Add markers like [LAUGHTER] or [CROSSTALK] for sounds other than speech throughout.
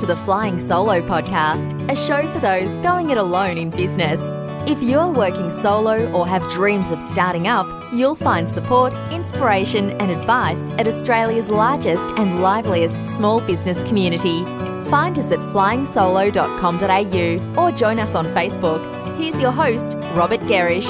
to the Flying Solo podcast, a show for those going it alone in business. If you're working solo or have dreams of starting up, you'll find support, inspiration, and advice at Australia's largest and liveliest small business community. Find us at flyingsolo.com.au or join us on Facebook. Here's your host, Robert Gerrish.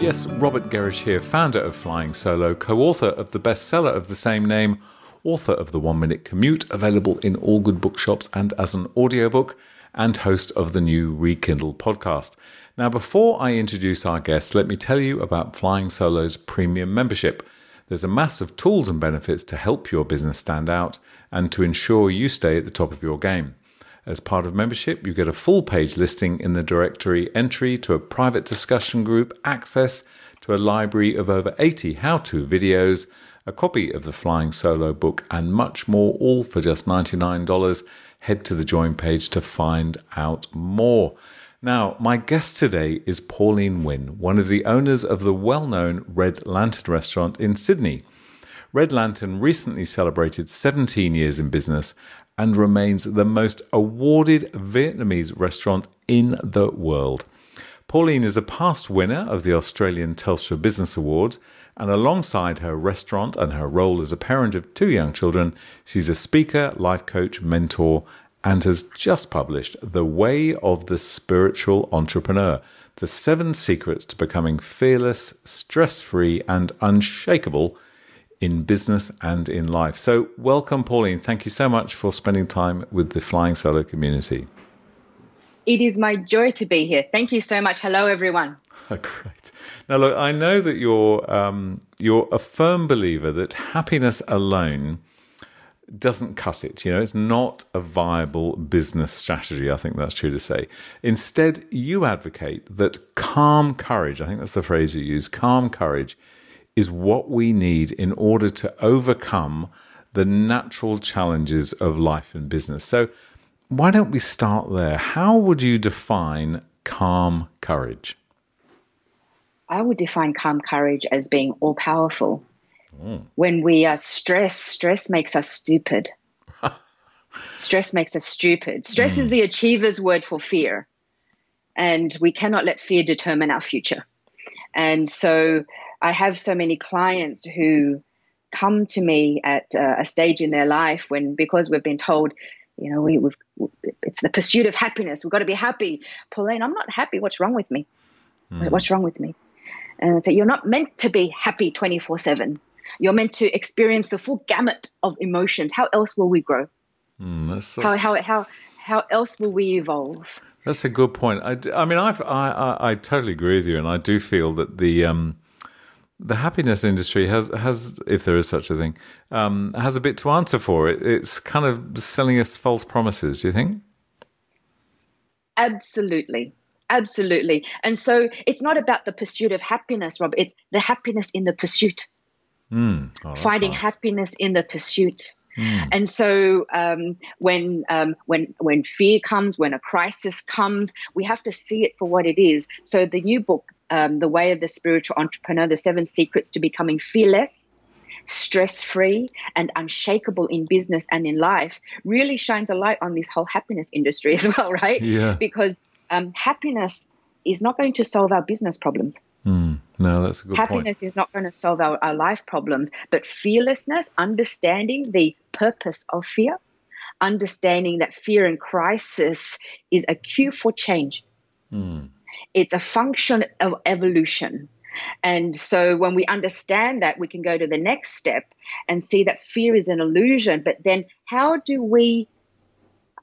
Yes, Robert Gerrish here, founder of Flying Solo, co author of the bestseller of the same name, author of The One Minute Commute, available in all good bookshops and as an audiobook, and host of the new Rekindle podcast. Now, before I introduce our guest, let me tell you about Flying Solo's premium membership. There's a mass of tools and benefits to help your business stand out and to ensure you stay at the top of your game. As part of membership, you get a full page listing in the directory, entry to a private discussion group, access to a library of over 80 how to videos, a copy of the Flying Solo book, and much more, all for just $99. Head to the join page to find out more. Now, my guest today is Pauline Nguyen, one of the owners of the well known Red Lantern restaurant in Sydney. Red Lantern recently celebrated 17 years in business and remains the most awarded Vietnamese restaurant in the world. Pauline is a past winner of the Australian Telstra Business Awards, and alongside her restaurant and her role as a parent of two young children, she's a speaker, life coach, mentor, and has just published The Way of the Spiritual Entrepreneur The Seven Secrets to Becoming Fearless, Stress Free, and Unshakable in Business and in Life. So, welcome, Pauline. Thank you so much for spending time with the Flying Solo community. It is my joy to be here. Thank you so much. Hello, everyone. [LAUGHS] Oh, Great. Now, look, I know that you're um, you're a firm believer that happiness alone doesn't cut it. You know, it's not a viable business strategy. I think that's true to say. Instead, you advocate that calm courage, I think that's the phrase you use, calm courage is what we need in order to overcome the natural challenges of life and business. So, why don't we start there? How would you define calm courage? I would define calm courage as being all powerful Mm. When we are stressed, stress makes us stupid. [LAUGHS] stress makes us stupid. Stress mm. is the achiever's word for fear. And we cannot let fear determine our future. And so I have so many clients who come to me at uh, a stage in their life when, because we've been told, you know, we, have it's the pursuit of happiness. We've got to be happy. Pauline, I'm not happy. What's wrong with me? Mm. What's wrong with me? And I say, you're not meant to be happy 24 7. You're meant to experience the full gamut of emotions. How else will we grow? Mm, so how, how, how, how else will we evolve? That's a good point. I, I mean, I've, I, I, I totally agree with you, and I do feel that the um, the happiness industry has has, if there is such a thing, um, has a bit to answer for. It, it's kind of selling us false promises. Do you think? Absolutely. Absolutely. And so it's not about the pursuit of happiness, Rob. It's the happiness in the pursuit. Mm. Oh, finding nice. happiness in the pursuit. Mm. And so, um, when um, when when fear comes, when a crisis comes, we have to see it for what it is. So, the new book, um, "The Way of the Spiritual Entrepreneur: The Seven Secrets to Becoming Fearless, Stress-Free, and Unshakable in Business and in Life," really shines a light on this whole happiness industry [LAUGHS] as well, right? Yeah. Because um, happiness is not going to solve our business problems. Mm, no, that's a good point. Happiness point. is not going to solve our, our life problems, but fearlessness, understanding the purpose of fear, understanding that fear and crisis is a cue for change. Mm. It's a function of evolution. And so when we understand that, we can go to the next step and see that fear is an illusion. But then, how do we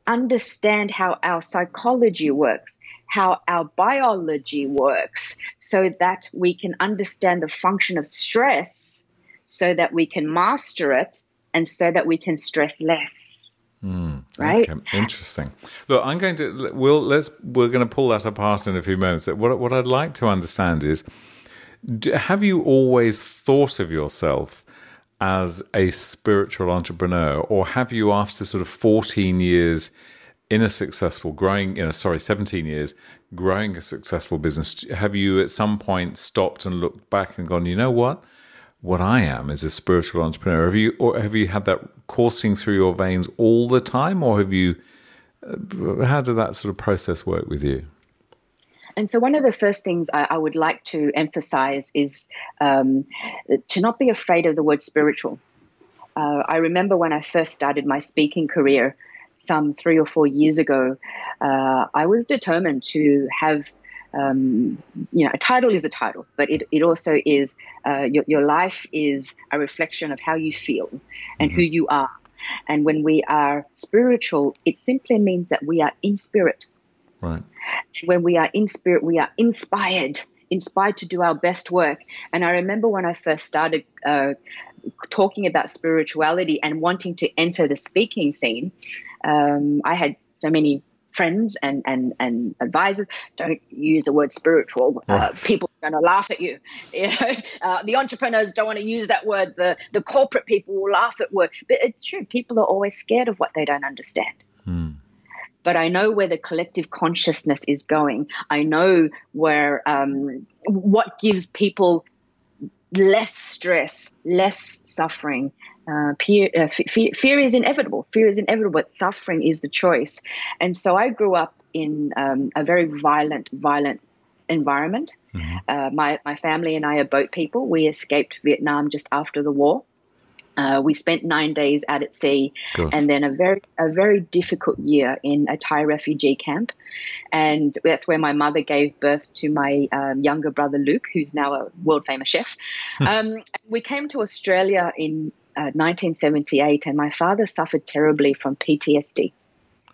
understand how our psychology works, how our biology works, so that we can understand the function of stress, so that we can master it, and so that we can stress less. Mm, right. Okay. Interesting. Look, I'm going to. We'll let's. We're going to pull that apart in a few moments. What what I'd like to understand is, do, have you always thought of yourself as a spiritual entrepreneur, or have you, after sort of 14 years in a successful growing, you know, sorry, 17 years growing a successful business, have you at some point stopped and looked back and gone, you know what? What I am is a spiritual entrepreneur. Have you, or have you had that coursing through your veins all the time, or have you Uh, how did that sort of process work with you? And so, one of the first things I, I would like to emphasize is um, to not be afraid of the word spiritual. Uh, I remember when I first started my speaking career some three or four years ago, uh, I was determined to have. Um, you know, a title is a title, but it, it also is uh, your, your life is a reflection of how you feel and mm-hmm. who you are. And when we are spiritual, it simply means that we are in spirit. Right. When we are in spirit, we are inspired, inspired to do our best work. And I remember when I first started uh, talking about spirituality and wanting to enter the speaking scene, um, I had so many friends and, and, and advisors don't use the word spiritual. Uh, people are going to laugh at you. [LAUGHS] you know? uh, the entrepreneurs don't want to use that word. The, the corporate people will laugh at word. But it's true. People are always scared of what they don't understand. Hmm but I know where the collective consciousness is going. I know where um, what gives people less stress, less suffering. Uh, fear, uh, fear, fear, is inevitable. Fear is inevitable, but suffering is the choice. And so I grew up in um, a very violent, violent environment. Mm-hmm. Uh, my, my family and I are boat people. We escaped Vietnam just after the war. Uh, we spent nine days out at sea, Gosh. and then a very a very difficult year in a Thai refugee camp, and that's where my mother gave birth to my um, younger brother Luke, who's now a world famous chef. Hmm. um, we came to Australia in uh, 1978, and my father suffered terribly from PTSD.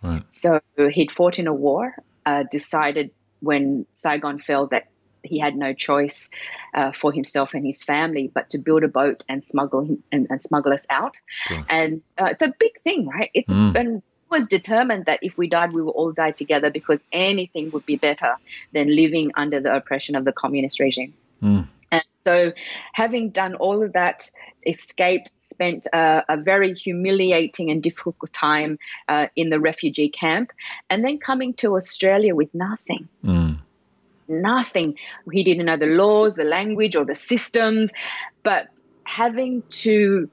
Right. So he'd fought in a war, uh, decided when Saigon fell that he had no choice uh, for himself and his family but to build a boat and smuggle him and, and smuggle us out. And uh, it's a big thing, right? It's mm. and was determined that if we died, we will all die together because anything would be better than living under the oppression of the communist regime. Mm. And so, having done all of that, escaped, spent uh, a very humiliating and difficult time uh, in the refugee camp, and then coming to Australia with nothing. Mm nothing. He didn't know the laws, the language, or the systems. But having to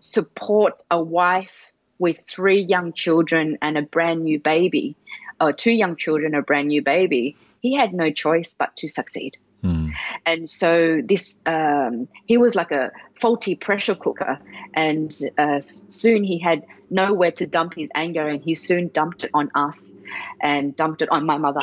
support a wife with three young children and a brand new baby, or two young children, a brand new baby, he had no choice but to succeed. And so this, um, he was like a faulty pressure cooker, and uh, soon he had nowhere to dump his anger, and he soon dumped it on us, and dumped it on my mother.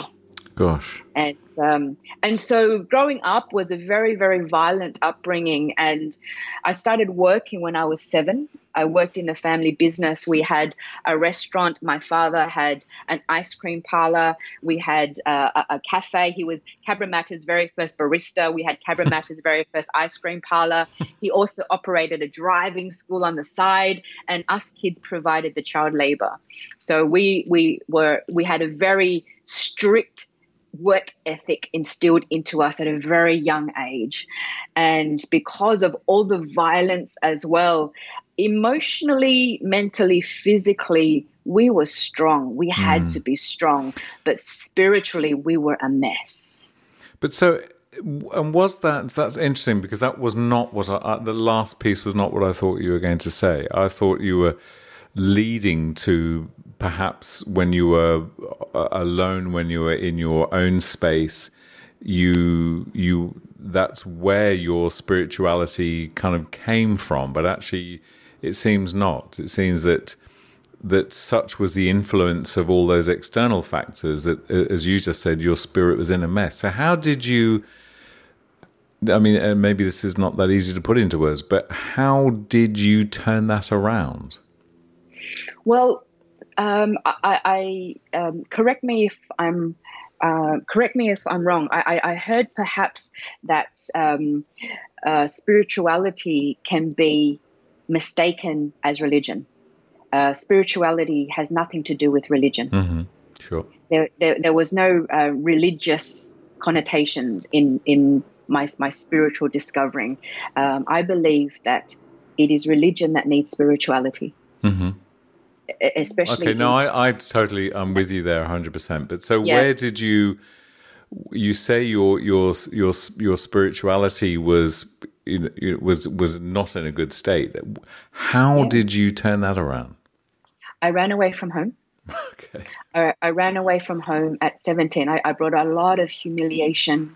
Gosh. And um, and so growing up was a very very violent upbringing, and I started working when I was seven. I worked in the family business. We had a restaurant. My father had an ice cream parlor. We had uh, a, a, cafe. He was Cabramatta's very first barista. We had Cabramatta's [LAUGHS] very first ice cream parlor. He also operated a driving school on the side, and us kids provided the child labor. So we we were we had a very strict work ethic instilled into us at a very young age. And because of all the violence as well, emotionally, mentally, physically, we were strong. We had mm. to be strong. But spiritually, we were a mess. But so, and was that that's interesting because that was not what I, the last piece was not what I thought you were going to say. I thought you were leading to perhaps when you were uh, alone, when you were in your own space, you you that's where your spirituality kind of came from. But actually, it seems not. It seems that that such was the influence of all those external factors that, uh, as you just said, your spirit was in a mess. So how did you? I mean, and maybe this is not that easy to put into words, but how did you turn that around? Well, um, I, I um, correct me if I'm uh, correct me if I'm wrong. I, I heard perhaps that um, uh, spirituality can be mistaken as religion. Uh, spirituality has nothing to do with religion. Mm-hmm. Sure. There, there, there, was no uh, religious connotations in in my my spiritual discovering. Um, I believe that it is religion that needs spirituality. Mm-hmm especially. Okay, no, I, I totally, I'm with you there, hundred percent. But so, yeah. where did you? You say your your your your spirituality was you know, was was not in a good state. How yeah. did you turn that around? I ran away from home. [LAUGHS] Okay. I, I, ran away from home at 17. I, I brought a lot of humiliation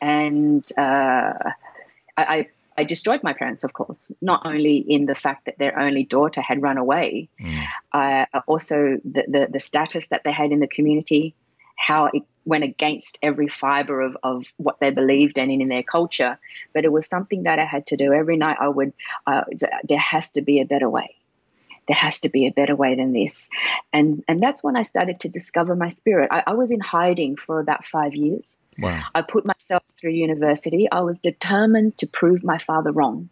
and uh, I, I destroyed my parents, of course, not only in the fact that their only daughter had run away, mm. uh, also the, the, the, status that they had in the community, how it went against every fiber of, of what they believed in and in their culture. But it was something that I had to do. Every night I would, uh, there has to be a better way. There has to be a better way than this. And, and that's when I started to discover my spirit. I, I was in hiding for about five years. Wow. I put myself through university. I was determined to prove my father wrong.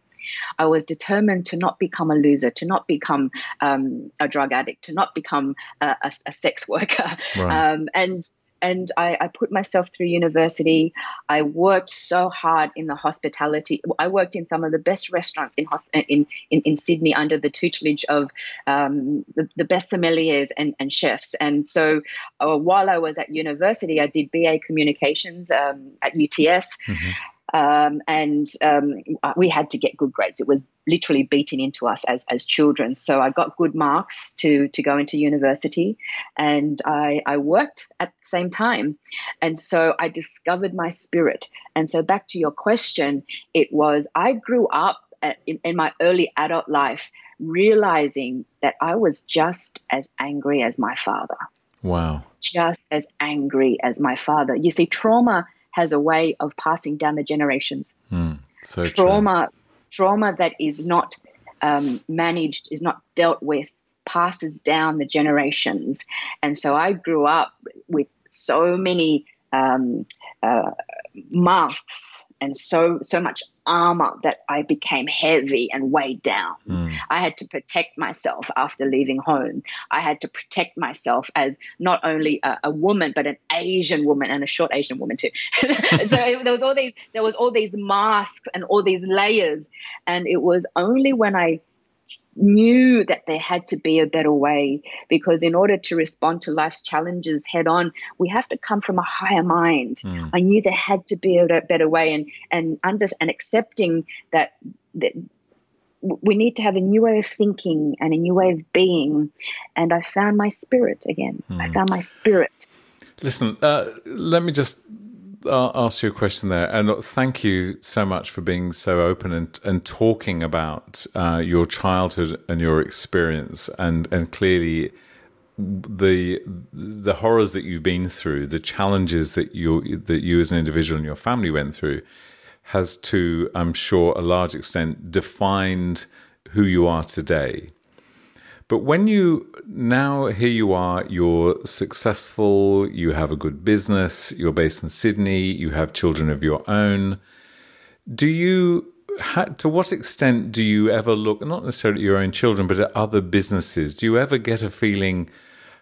I was determined to not become a loser, to not become um, a drug addict, to not become a, a, a sex worker. Right. Um, and and I, I, put myself through university. I worked so hard in the hospitality. I worked in some of the best restaurants in in in, in Sydney under the tutelage of um, the, the, best sommeliers and, and chefs. And so, uh, while I was at university, I did BA Communications um, at UTS. Mm-hmm. Um, and um, we had to get good grades. It was literally beaten into us as, as children. So I got good marks to, to go into university and I, I worked at the same time. And so I discovered my spirit. And so back to your question, it was I grew up at, in, in my early adult life realizing that I was just as angry as my father. Wow. Just as angry as my father. You see, trauma has a way of passing down the generations. Mm, so trauma, true. trauma that is not um, managed, is not dealt with, passes down the generations. And so I grew up with so many um, uh, masks and so so much armor that I became heavy and weighed down. Mm. I had to protect myself after leaving home. I had to protect myself as not only a, a woman but an Asian woman and a short Asian woman too. [LAUGHS] so there was all these there was all these masks and all these layers, and it was only when I knew that there had to be a better way because in order to respond to life's challenges head on we have to come from a higher mind mm. i knew there had to be a better way and and under and accepting that, that we need to have a new way of thinking and a new way of being and i found my spirit again mm. i hmm. found my spirit listen uh, let me just ask you a question there, and thank you so much for being so open and, and talking about uh, your childhood and your experience, and and clearly the the horrors that you've been through, the challenges that you that you as an individual and your family went through, has to I'm sure a large extent defined who you are today. But when you now here you are, you're successful, you have a good business, you're based in Sydney, you have children of your own. Do you to what extent do you ever look not necessarily at your own children but at other businesses? Do you ever get a feeling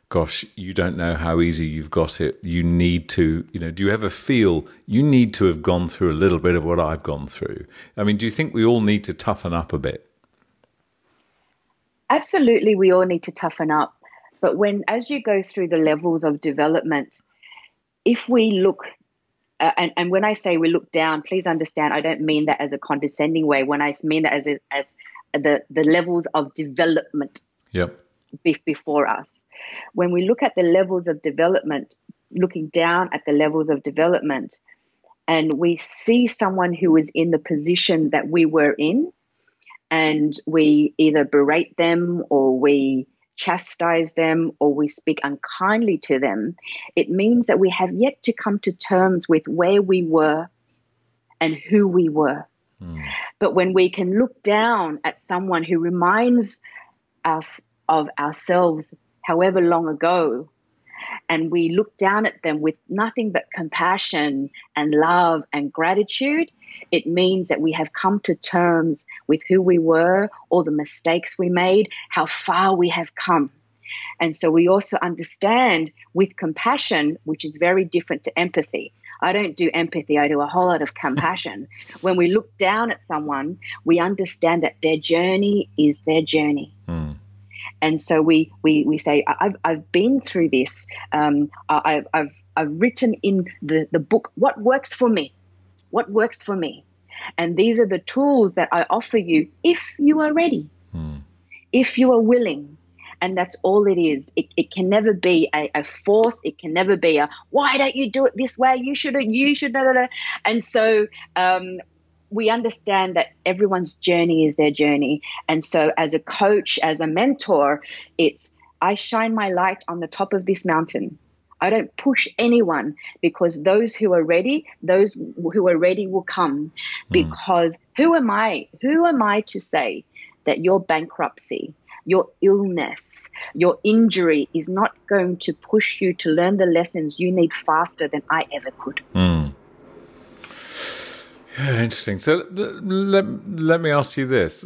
gosh, you don't know how easy you've got it. You need to, you know, do you ever feel you need to have gone through a little bit of what I've gone through? I mean, do you think we all need to toughen up a bit? Absolutely we all need to toughen up. But when, as you go through the levels of development, if we look, uh, and, and when I say we look down, please understand, I don't mean that as a condescending way. When I mean that as a, as the the levels of development yep. be, before us, when we look at the levels of development, looking down at the levels of development, and we see someone who is in the position that we were in, and we either berate them or we chastise them or we speak unkindly to them, it means that we have yet to come to terms with where we were and who we were. Mm. But when we can look down at someone who reminds us of ourselves however long ago, and we look down at them with nothing but compassion and love and gratitude, it means that we have come to terms with who we were, all the mistakes we made, how far we have come. And so we also understand with compassion, which is very different to empathy. I don't do empathy, I do a whole lot of [LAUGHS] compassion. when we look down at someone, we understand that their journey is their journey. Mm. And so we, we, we say, I've, I've been through this. Um, I've, I've, I've written in the, the book what works for me what works for me. And these are the tools that I offer you if you are ready, mm. if you are willing. And that's all it is. It, it can never be a, a, force. It can never be a, why don't you do it this way? You should, you should, da, da, da. And so, um, we understand that everyone's journey is their journey. And so, as a coach, as a mentor, it's I shine my light on the top of this mountain. I don't push anyone because those who are ready, those who are ready will come. Hmm. Because mm. who am I? Who am I to say that your bankruptcy, your illness, your injury is not going to push you to learn the lessons you need faster than I ever could? Mm. Yeah, interesting. So let, let me ask you this: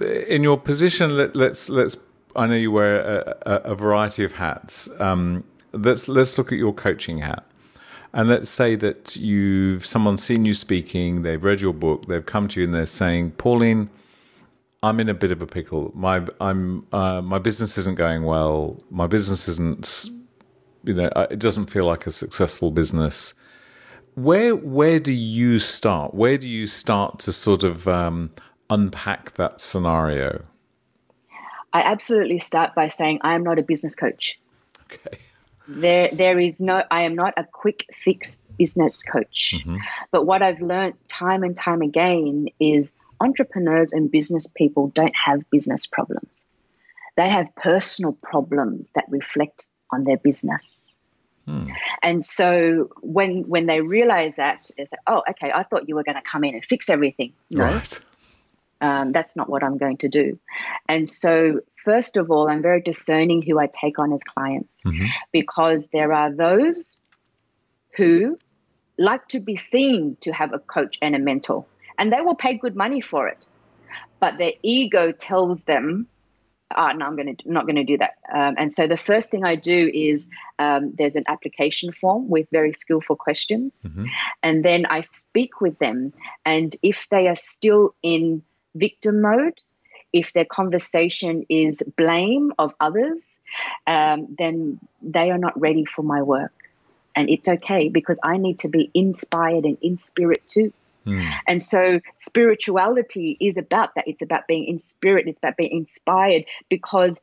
in your position, let, us let's, let's I know you wear a, a, a variety of hats. Um, let's let's look at your coaching hat. And let's say that you've someone's seen you speaking, they've read your book, they've come to you and they're saying, Pauline, I'm in a bit of a pickle. My I'm uh, my business isn't going well. My business isn't, you know, it doesn't feel like a successful business. Where where do you start? Where do you start to sort of um, unpack that scenario? I absolutely start by saying I am not a business coach. Okay. There, there is no. I am not a quick fix business coach. Mm-hmm. But what I've learned time and time again is entrepreneurs and business people don't have business problems. They have personal problems that reflect on their business. Hmm. And so when when they realize that, they say, "Oh, okay, I thought you were going to come in and fix everything." No, right. Um, that's not what I'm going to do. And so first of all, I'm very discerning who I take on as clients mm-hmm. because there are those who like to be seen to have a coach and a mentor, and they will pay good money for it. But their ego tells them, "Ah, oh, no, I'm going to not going to do that." Um, and so the first thing I do is um, there's an application form with very skillful questions, mm-hmm. and then I speak with them. And if they are still in victim mode, if their conversation is blame of others, um, then they are not ready for my work. And it's okay because I need to be inspired and in spirit too. Mm. And so spirituality is about that. It's about being in spirit, it's about being inspired because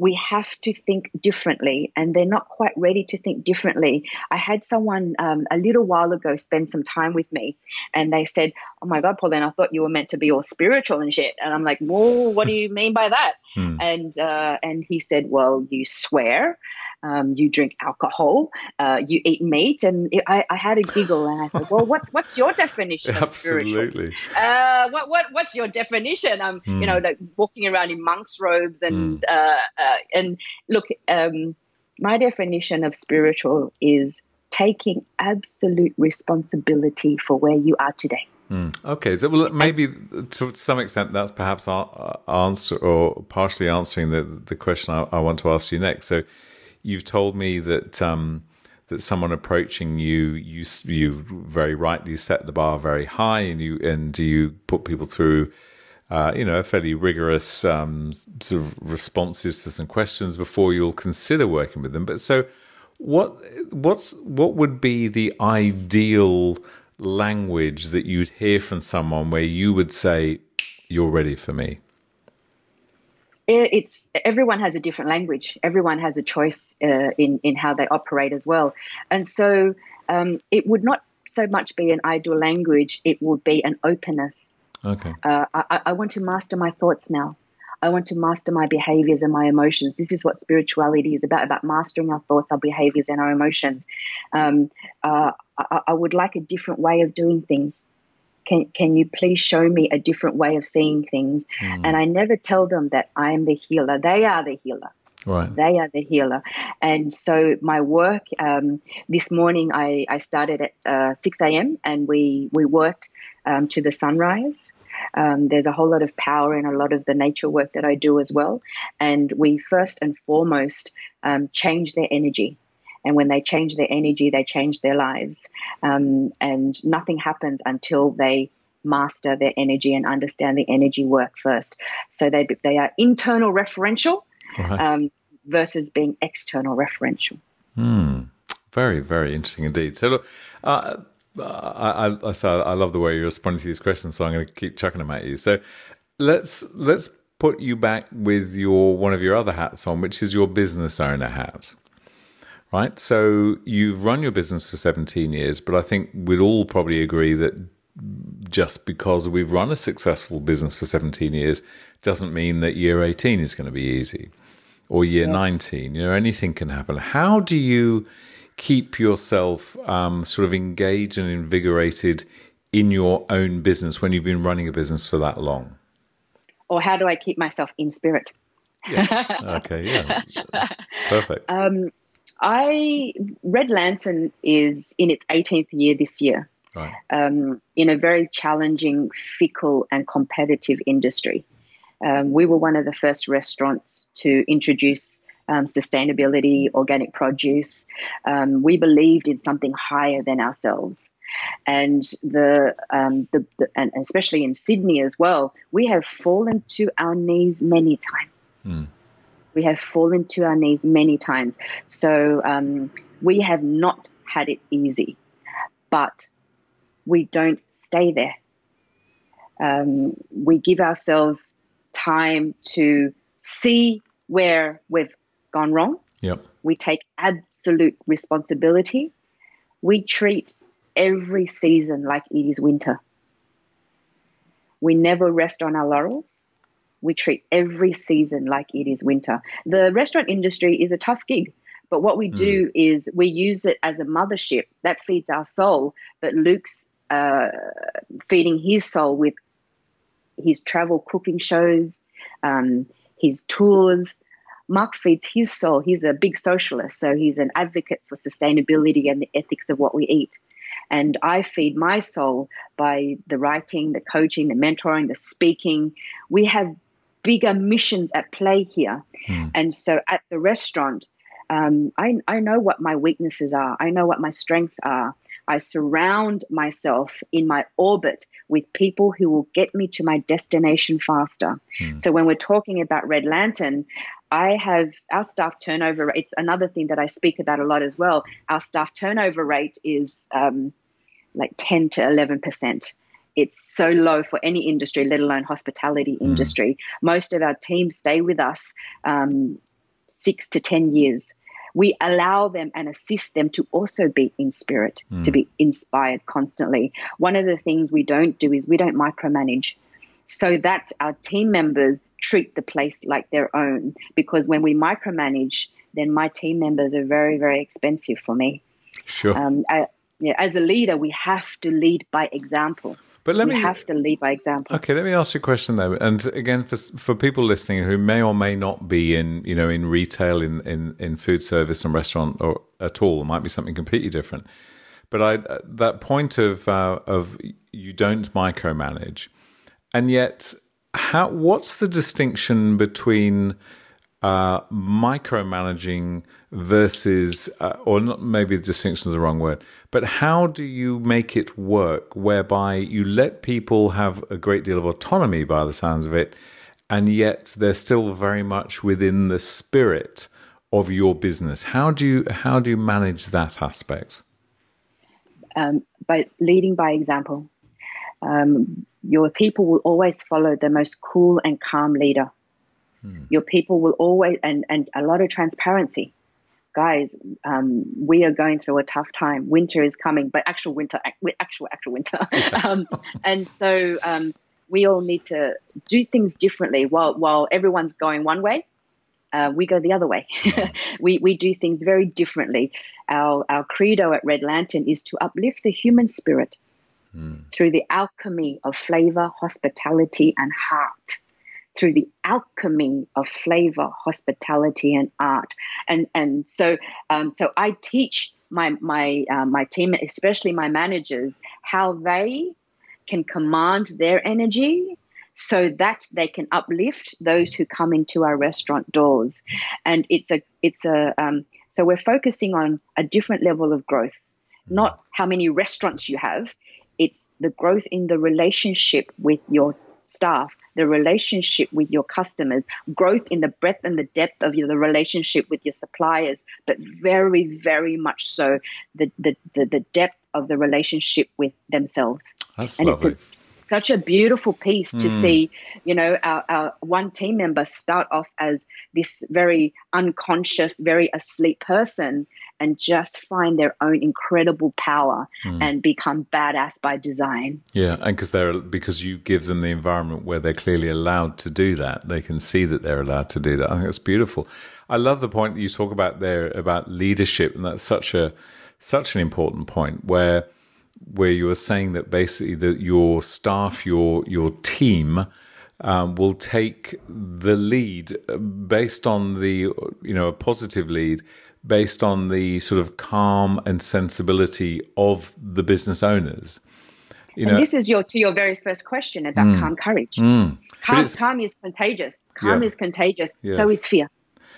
we have to think differently and they're not quite ready to think differently. I had someone um, a little while ago spend some time with me and they said, Oh my God, Pauline, I thought you were meant to be all spiritual and shit. And I'm like, Whoa, what do you mean by that? Hmm. And, uh, and he said, Well, you swear um, you drink alcohol, uh, you eat meat, and I, I, had a giggle and I said, "Well, what's [LAUGHS] what's your definition of spiritual? Absolutely. Uh, what what what's your definition? I'm mm. you know hmm. like walking around in monk's robes and mm. uh, and look, um, my definition of spiritual is taking absolute responsibility for where you are today." Mm. Okay, so well, maybe to some extent that's perhaps our answer or partially answering the the question I, I want to ask you next. So, you've told me that um, that someone approaching you, you you very rightly set the bar very high, and you and you put people through. Uh, you know, a fairly rigorous um, sort of responses to some questions before you'll consider working with them. But so, what what's what would be the ideal language that you'd hear from someone where you would say, "You're ready for me"? it's everyone has a different language. Everyone has a choice uh, in in how they operate as well, and so um, it would not so much be an ideal language. It would be an openness. Okay. Uh, I, I want to master my thoughts now. I want to master my behaviors and my emotions. This is what spirituality is about about mastering our thoughts, our behaviors, and our emotions. Um, uh, I, I, would like a different way of doing things can can you please show me a different way of seeing things mm. and i never tell them that i am the healer they are the healer Right. They are the healer. And so my work um, this morning, I, I started at uh, 6 a.m. and we, we worked um, to the sunrise. Um, there's a whole lot of power in a lot of the nature work that I do as well. And we first and foremost um, change their energy. And when they change their energy, they change their lives. Um, and nothing happens until they master their energy and understand the energy work first. So they, they are internal referential right. um, versus being external referential. Hmm. Very, very interesting indeed. So, look, uh, I, I, I, I love the way you're responding to these questions, so I'm going to keep chucking them at you. So, let's let's put you back with your one of your other hats on, which is your business owner hat. Right? So you've run your business for 17 years, but I think we'd all probably agree that just because we've run a successful business for 17 years doesn't mean that year 18 is going to be easy or year yes. 19. You know, anything can happen. How do you keep yourself um, sort of engaged and invigorated in your own business when you've been running a business for that long? Or how do I keep myself in spirit? Yes. [LAUGHS] Okay. Yeah. Perfect. Um, I Red Lantern is in its 18th year this year. Right. Um, in a very challenging, fickle, and competitive industry. Um, we were one of the first restaurants to introduce um, sustainability, organic produce. Um, we believed in something higher than ourselves. And the, um, the, the, and especially in Sydney as well, we have fallen to our knees many times. Mm. We have fallen to our knees many times. So um, we have not had it easy, but we don't stay there. Um, we give ourselves time to see where we've gone wrong. Yep. We take absolute responsibility. We treat every season like it is winter. We never rest on our laurels. We treat every season like it is winter. The restaurant industry is a tough gig, but what we do mm. is we use it as a mothership that feeds our soul. But Luke's uh, feeding his soul with his travel cooking shows, um, his tours. Mark feeds his soul. He's a big socialist, so he's an advocate for sustainability and the ethics of what we eat. And I feed my soul by the writing, the coaching, the mentoring, the speaking. We have bigger missions at play here. Mm. And so at the restaurant, um, I, I know what my weaknesses are, I know what my strengths are. I surround myself in my orbit with people who will get me to my destination faster. Mm. So when we're talking about Red Lantern, I have our staff turnover rate. It's another thing that I speak about a lot as well. Our staff turnover rate is um, like 10 to 11%. It's so low for any industry, let alone hospitality mm. industry. Most of our teams stay with us um, six to 10 years we allow them and assist them to also be in spirit, mm. to be inspired constantly. One of the things we don't do is we don't micromanage so that our team members treat the place like their own. Because when we micromanage, then my team members are very, very expensive for me. Sure. Um, I, yeah, as a leader, we have to lead by example. But let we me have to lead by example. Okay, let me ask you a question though. And again, for for people listening who may or may not be in you know in retail, in in, in food service and restaurant or at all, it might be something completely different. But I that point of uh, of you don't micromanage, and yet how what's the distinction between uh, micromanaging versus, uh, or not, maybe the distinction is the wrong word, but how do you make it work whereby you let people have a great deal of autonomy by the sounds of it, and yet they're still very much within the spirit of your business? How do you how do you manage that aspect? Um, by leading by example. Um, your people will always follow the most cool and calm leader. Hmm. Your people will always, and, and a lot of transparency guys, um, we are going through a tough time. Winter is coming, but actual winter, actual, actual winter. [LAUGHS] Yes. um, and so um, we all need to do things differently while, while everyone's going one way. Uh, we go the other way. [LAUGHS] we, we do things very differently. Our, our credo at Red Lantern is to uplift the human spirit mm. through the alchemy of flavor, hospitality, and heart through the alchemy of flavor, hospitality, and art. And and so um, so I teach my my uh, my team, especially my managers, how they can command their energy so that they can uplift those who come into our restaurant doors. And it's a it's a um, so we're focusing on a different level of growth, not how many restaurants you have. It's the growth in the relationship with your staff the relationship with your customers, growth in the breadth and the depth of your, the relationship with your suppliers, but very, very much so the, the, the, the depth of the relationship with themselves. That's and lovely. It's a, such a beautiful piece to Mm. see, you know, our, our one team member start off as this very unconscious, very asleep person and just find their own incredible power Mm. and become badass by design. Yeah, and because they're because you give them the environment where they're clearly allowed to do that, they can see that they're allowed to do that. I think that's beautiful. I love the point that you talk about there about leadership, and that's such a such an important point where where you were saying that basically that your staff, your your team. Um, will take the lead uh, based on the you know a positive lead based on the sort of calm and sensibility of the business owners you and know, this is your to your very first question about calm courage. Calm, calm is contagious. Calm Yeah. is contagious. Yeah. So is fear.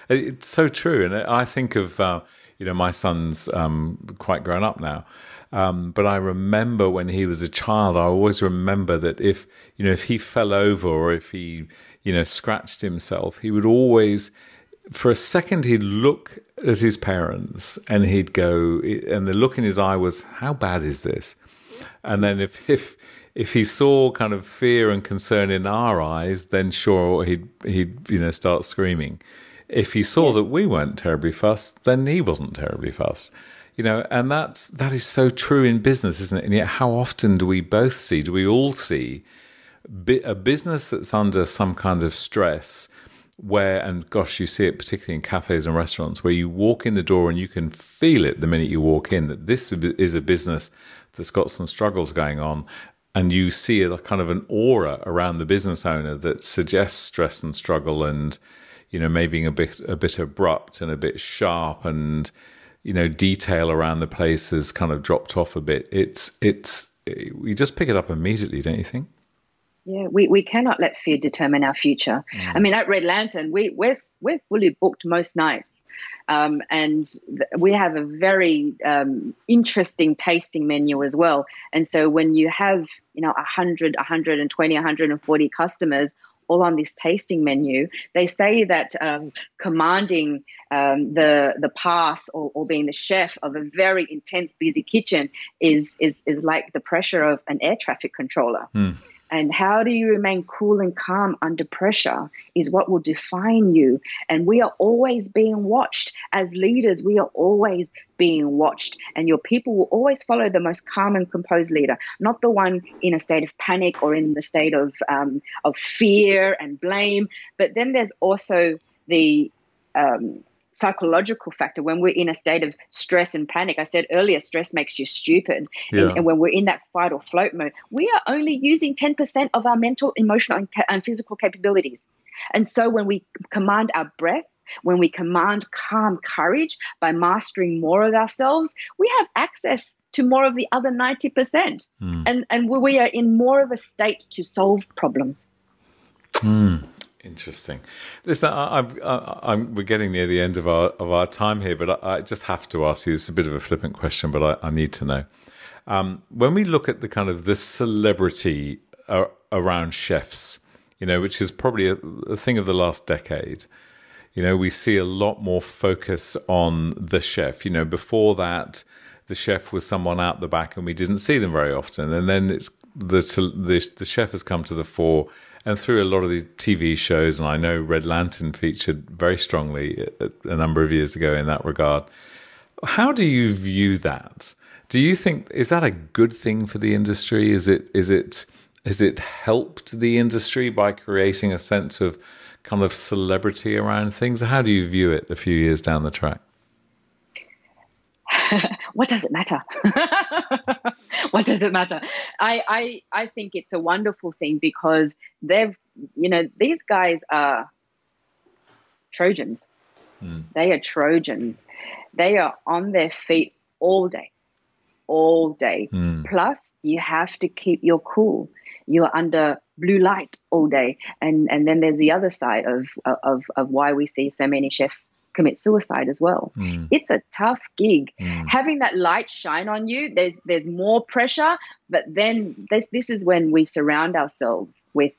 It's so true, and I think of uh, you know my son's um, quite grown up now, um, but I remember when he was a child. I always remember that if you know if he fell over or if he you know scratched himself, he would always. For a second, he'd look at his parents and he'd go, and the look in his eye was, "How bad is this?" And then if [LAUGHS] if if he saw kind of fear and concern in our eyes, then sure he'd he'd you know start screaming. If he saw that we weren't terribly fussed, then he wasn't terribly fussed. You know, and that's that is so true in business, isn't it? And yet, how often do we both see? Do we all see a business that's under some kind of stress? Where and gosh, you see it particularly in cafes and restaurants, where you walk in the door and you can feel it the minute you walk in that this is a business that's got some struggles going on, and you see a kind of an aura around the business owner that suggests stress and struggle, and you know maybe a bit a bit abrupt and a bit sharp, and you know detail around the place has kind of dropped off a bit. It's it's we just pick it up immediately, don't you think? Yeah, we, we cannot let fear determine our future. I mean, at Red Lantern, we we're we're fully booked most nights, um, and th- we have a very um, interesting tasting menu as well. And so when you have you know 100, 120, 140 customers all on this tasting menu, they say that um, commanding um, the the pass or, or being the chef of a very intense, busy kitchen is is is like the pressure of an air traffic controller. And how do you remain cool and calm under pressure is what will define you. And we are always being watched. As leaders, we are always being watched. And your people will always follow the most calm and composed leader, not the one in a state of panic or in the state of, um, of fear and blame. But then there's also the um, psychological factor when we're in a state of stress and panic. I said earlier, stress makes you stupid. Yeah. And, and when we're in that fight or float mode, we are only using 10% of our mental, emotional, and, and physical capabilities. And so when we command our breath, when we command calm courage by mastering more of ourselves, we have access to more of the other 90%. Hmm. And, and we- we are in more of a state to solve problems. Hmm. Interesting. Listen, I, I'm, I, I'm, we're getting near the end of our of our time here, but I, I just have to ask you. It's a bit of a flippant question, but I, I need to know. Um, when we look at the kind of the celebrity uh, around chefs, you know, which is probably a, a thing of the last decade. You know, we see a lot more focus on the chef. You know, before that, the chef was someone out the back, and we didn't see them very often. And then it's the the, the chef has come to the fore, and through a lot of these TV shows, and I know Red Lantern featured very strongly a, number of years ago in that regard. How do you view that? Do you think is that a good thing for the industry? Is it is it has it helped the industry by creating a sense of kind of celebrity around things? How do you view it a few years down the track? [LAUGHS] what does it matter? [LAUGHS] [LAUGHS] what does it matter? I, I I think it's a wonderful thing because they've you know these guys are Trojans. Hmm. They are Trojans. They are on their feet all day, all day. Hmm. Plus, you have to keep your cool. You're under blue light all day, and and then there's the other side of of of why we see so many chefs commit suicide as well. It's a tough gig. Having that light shine on you, there's there's more pressure, but then this this is when we surround ourselves with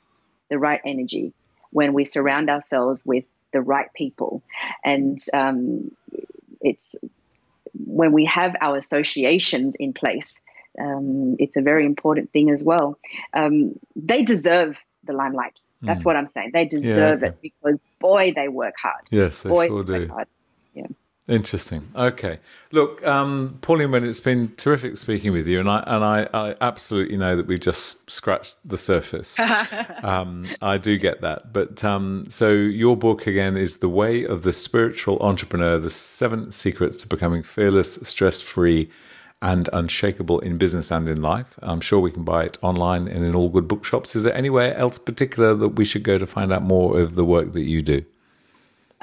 the right energy, when we surround ourselves with the right people, and um, it's when we have our associations in place Um, it's a very important thing as well. Um, they deserve the limelight. That's mm. what I'm saying. They deserve yeah, okay. it because boy, they work hard. Yes, they boy, sure do. Yeah. Interesting. Okay. Look, um, Pauline Nguyen, it's been terrific speaking with you, and I and I, I absolutely know that we've just scratched the surface. [LAUGHS] um, I do get that, but um, so your book again is "The Way of the Spiritual Entrepreneur: The Seven Secrets to Becoming Fearless, Stress-Free, and Unshakable in Business and in Life." I'm sure we can buy it online and in all good bookshops. Is there anywhere else particular that we should go to find out more of the work that you do?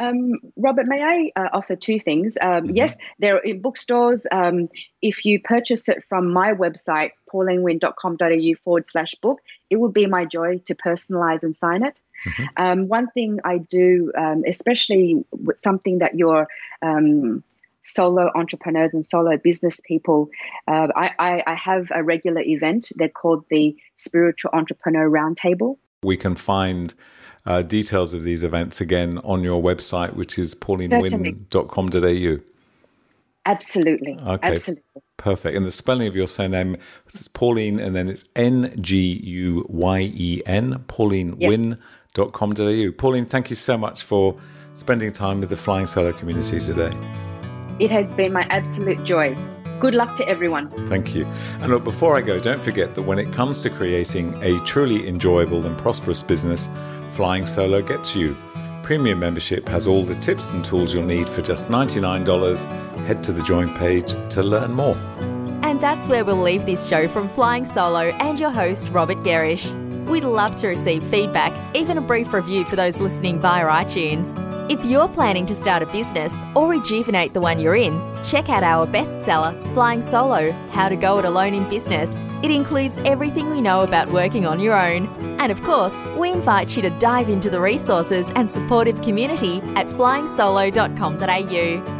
Um, Robert, may I uh, offer two things? Um, mm-hmm. Yes, they're in bookstores. Um, if you purchase it from my website, paulinenguyen.com.au forward slash book, it would be my joy to personalize and sign it. Mm-hmm. Um, one thing I do, um, especially with something that your um, solo entrepreneurs and solo business people, uh, I, I, I have a regular event. They're called the Spiritual Entrepreneur Roundtable. We can find uh, details of these events again on your website, which is paulinenguyen.com.au. Absolutely. Okay. Absolutely. Perfect. And the spelling of your surname is Pauline, and then it's N G U Y E N, paulinenguyen.com.au. Yes. Pauline, thank you so much for spending time with the Flying Solo community today. It has been my absolute joy. Good luck to everyone. Thank you. And look, before I go, don't forget that when it comes to creating a truly enjoyable and prosperous business, Flying Solo gets you. Premium membership has all the tips and tools you'll need for just $99. Head to the join page to learn more. And that's where we'll leave this show from Flying Solo and your host, Robert Gerrish. We'd love to receive feedback, even a brief review for those listening via iTunes. If you're planning to start a business or rejuvenate the one you're in, check out our bestseller, Flying Solo How to Go It Alone in Business. It includes everything we know about working on your own. And of course, we invite you to dive into the resources and supportive community at flyingsolo.com.au.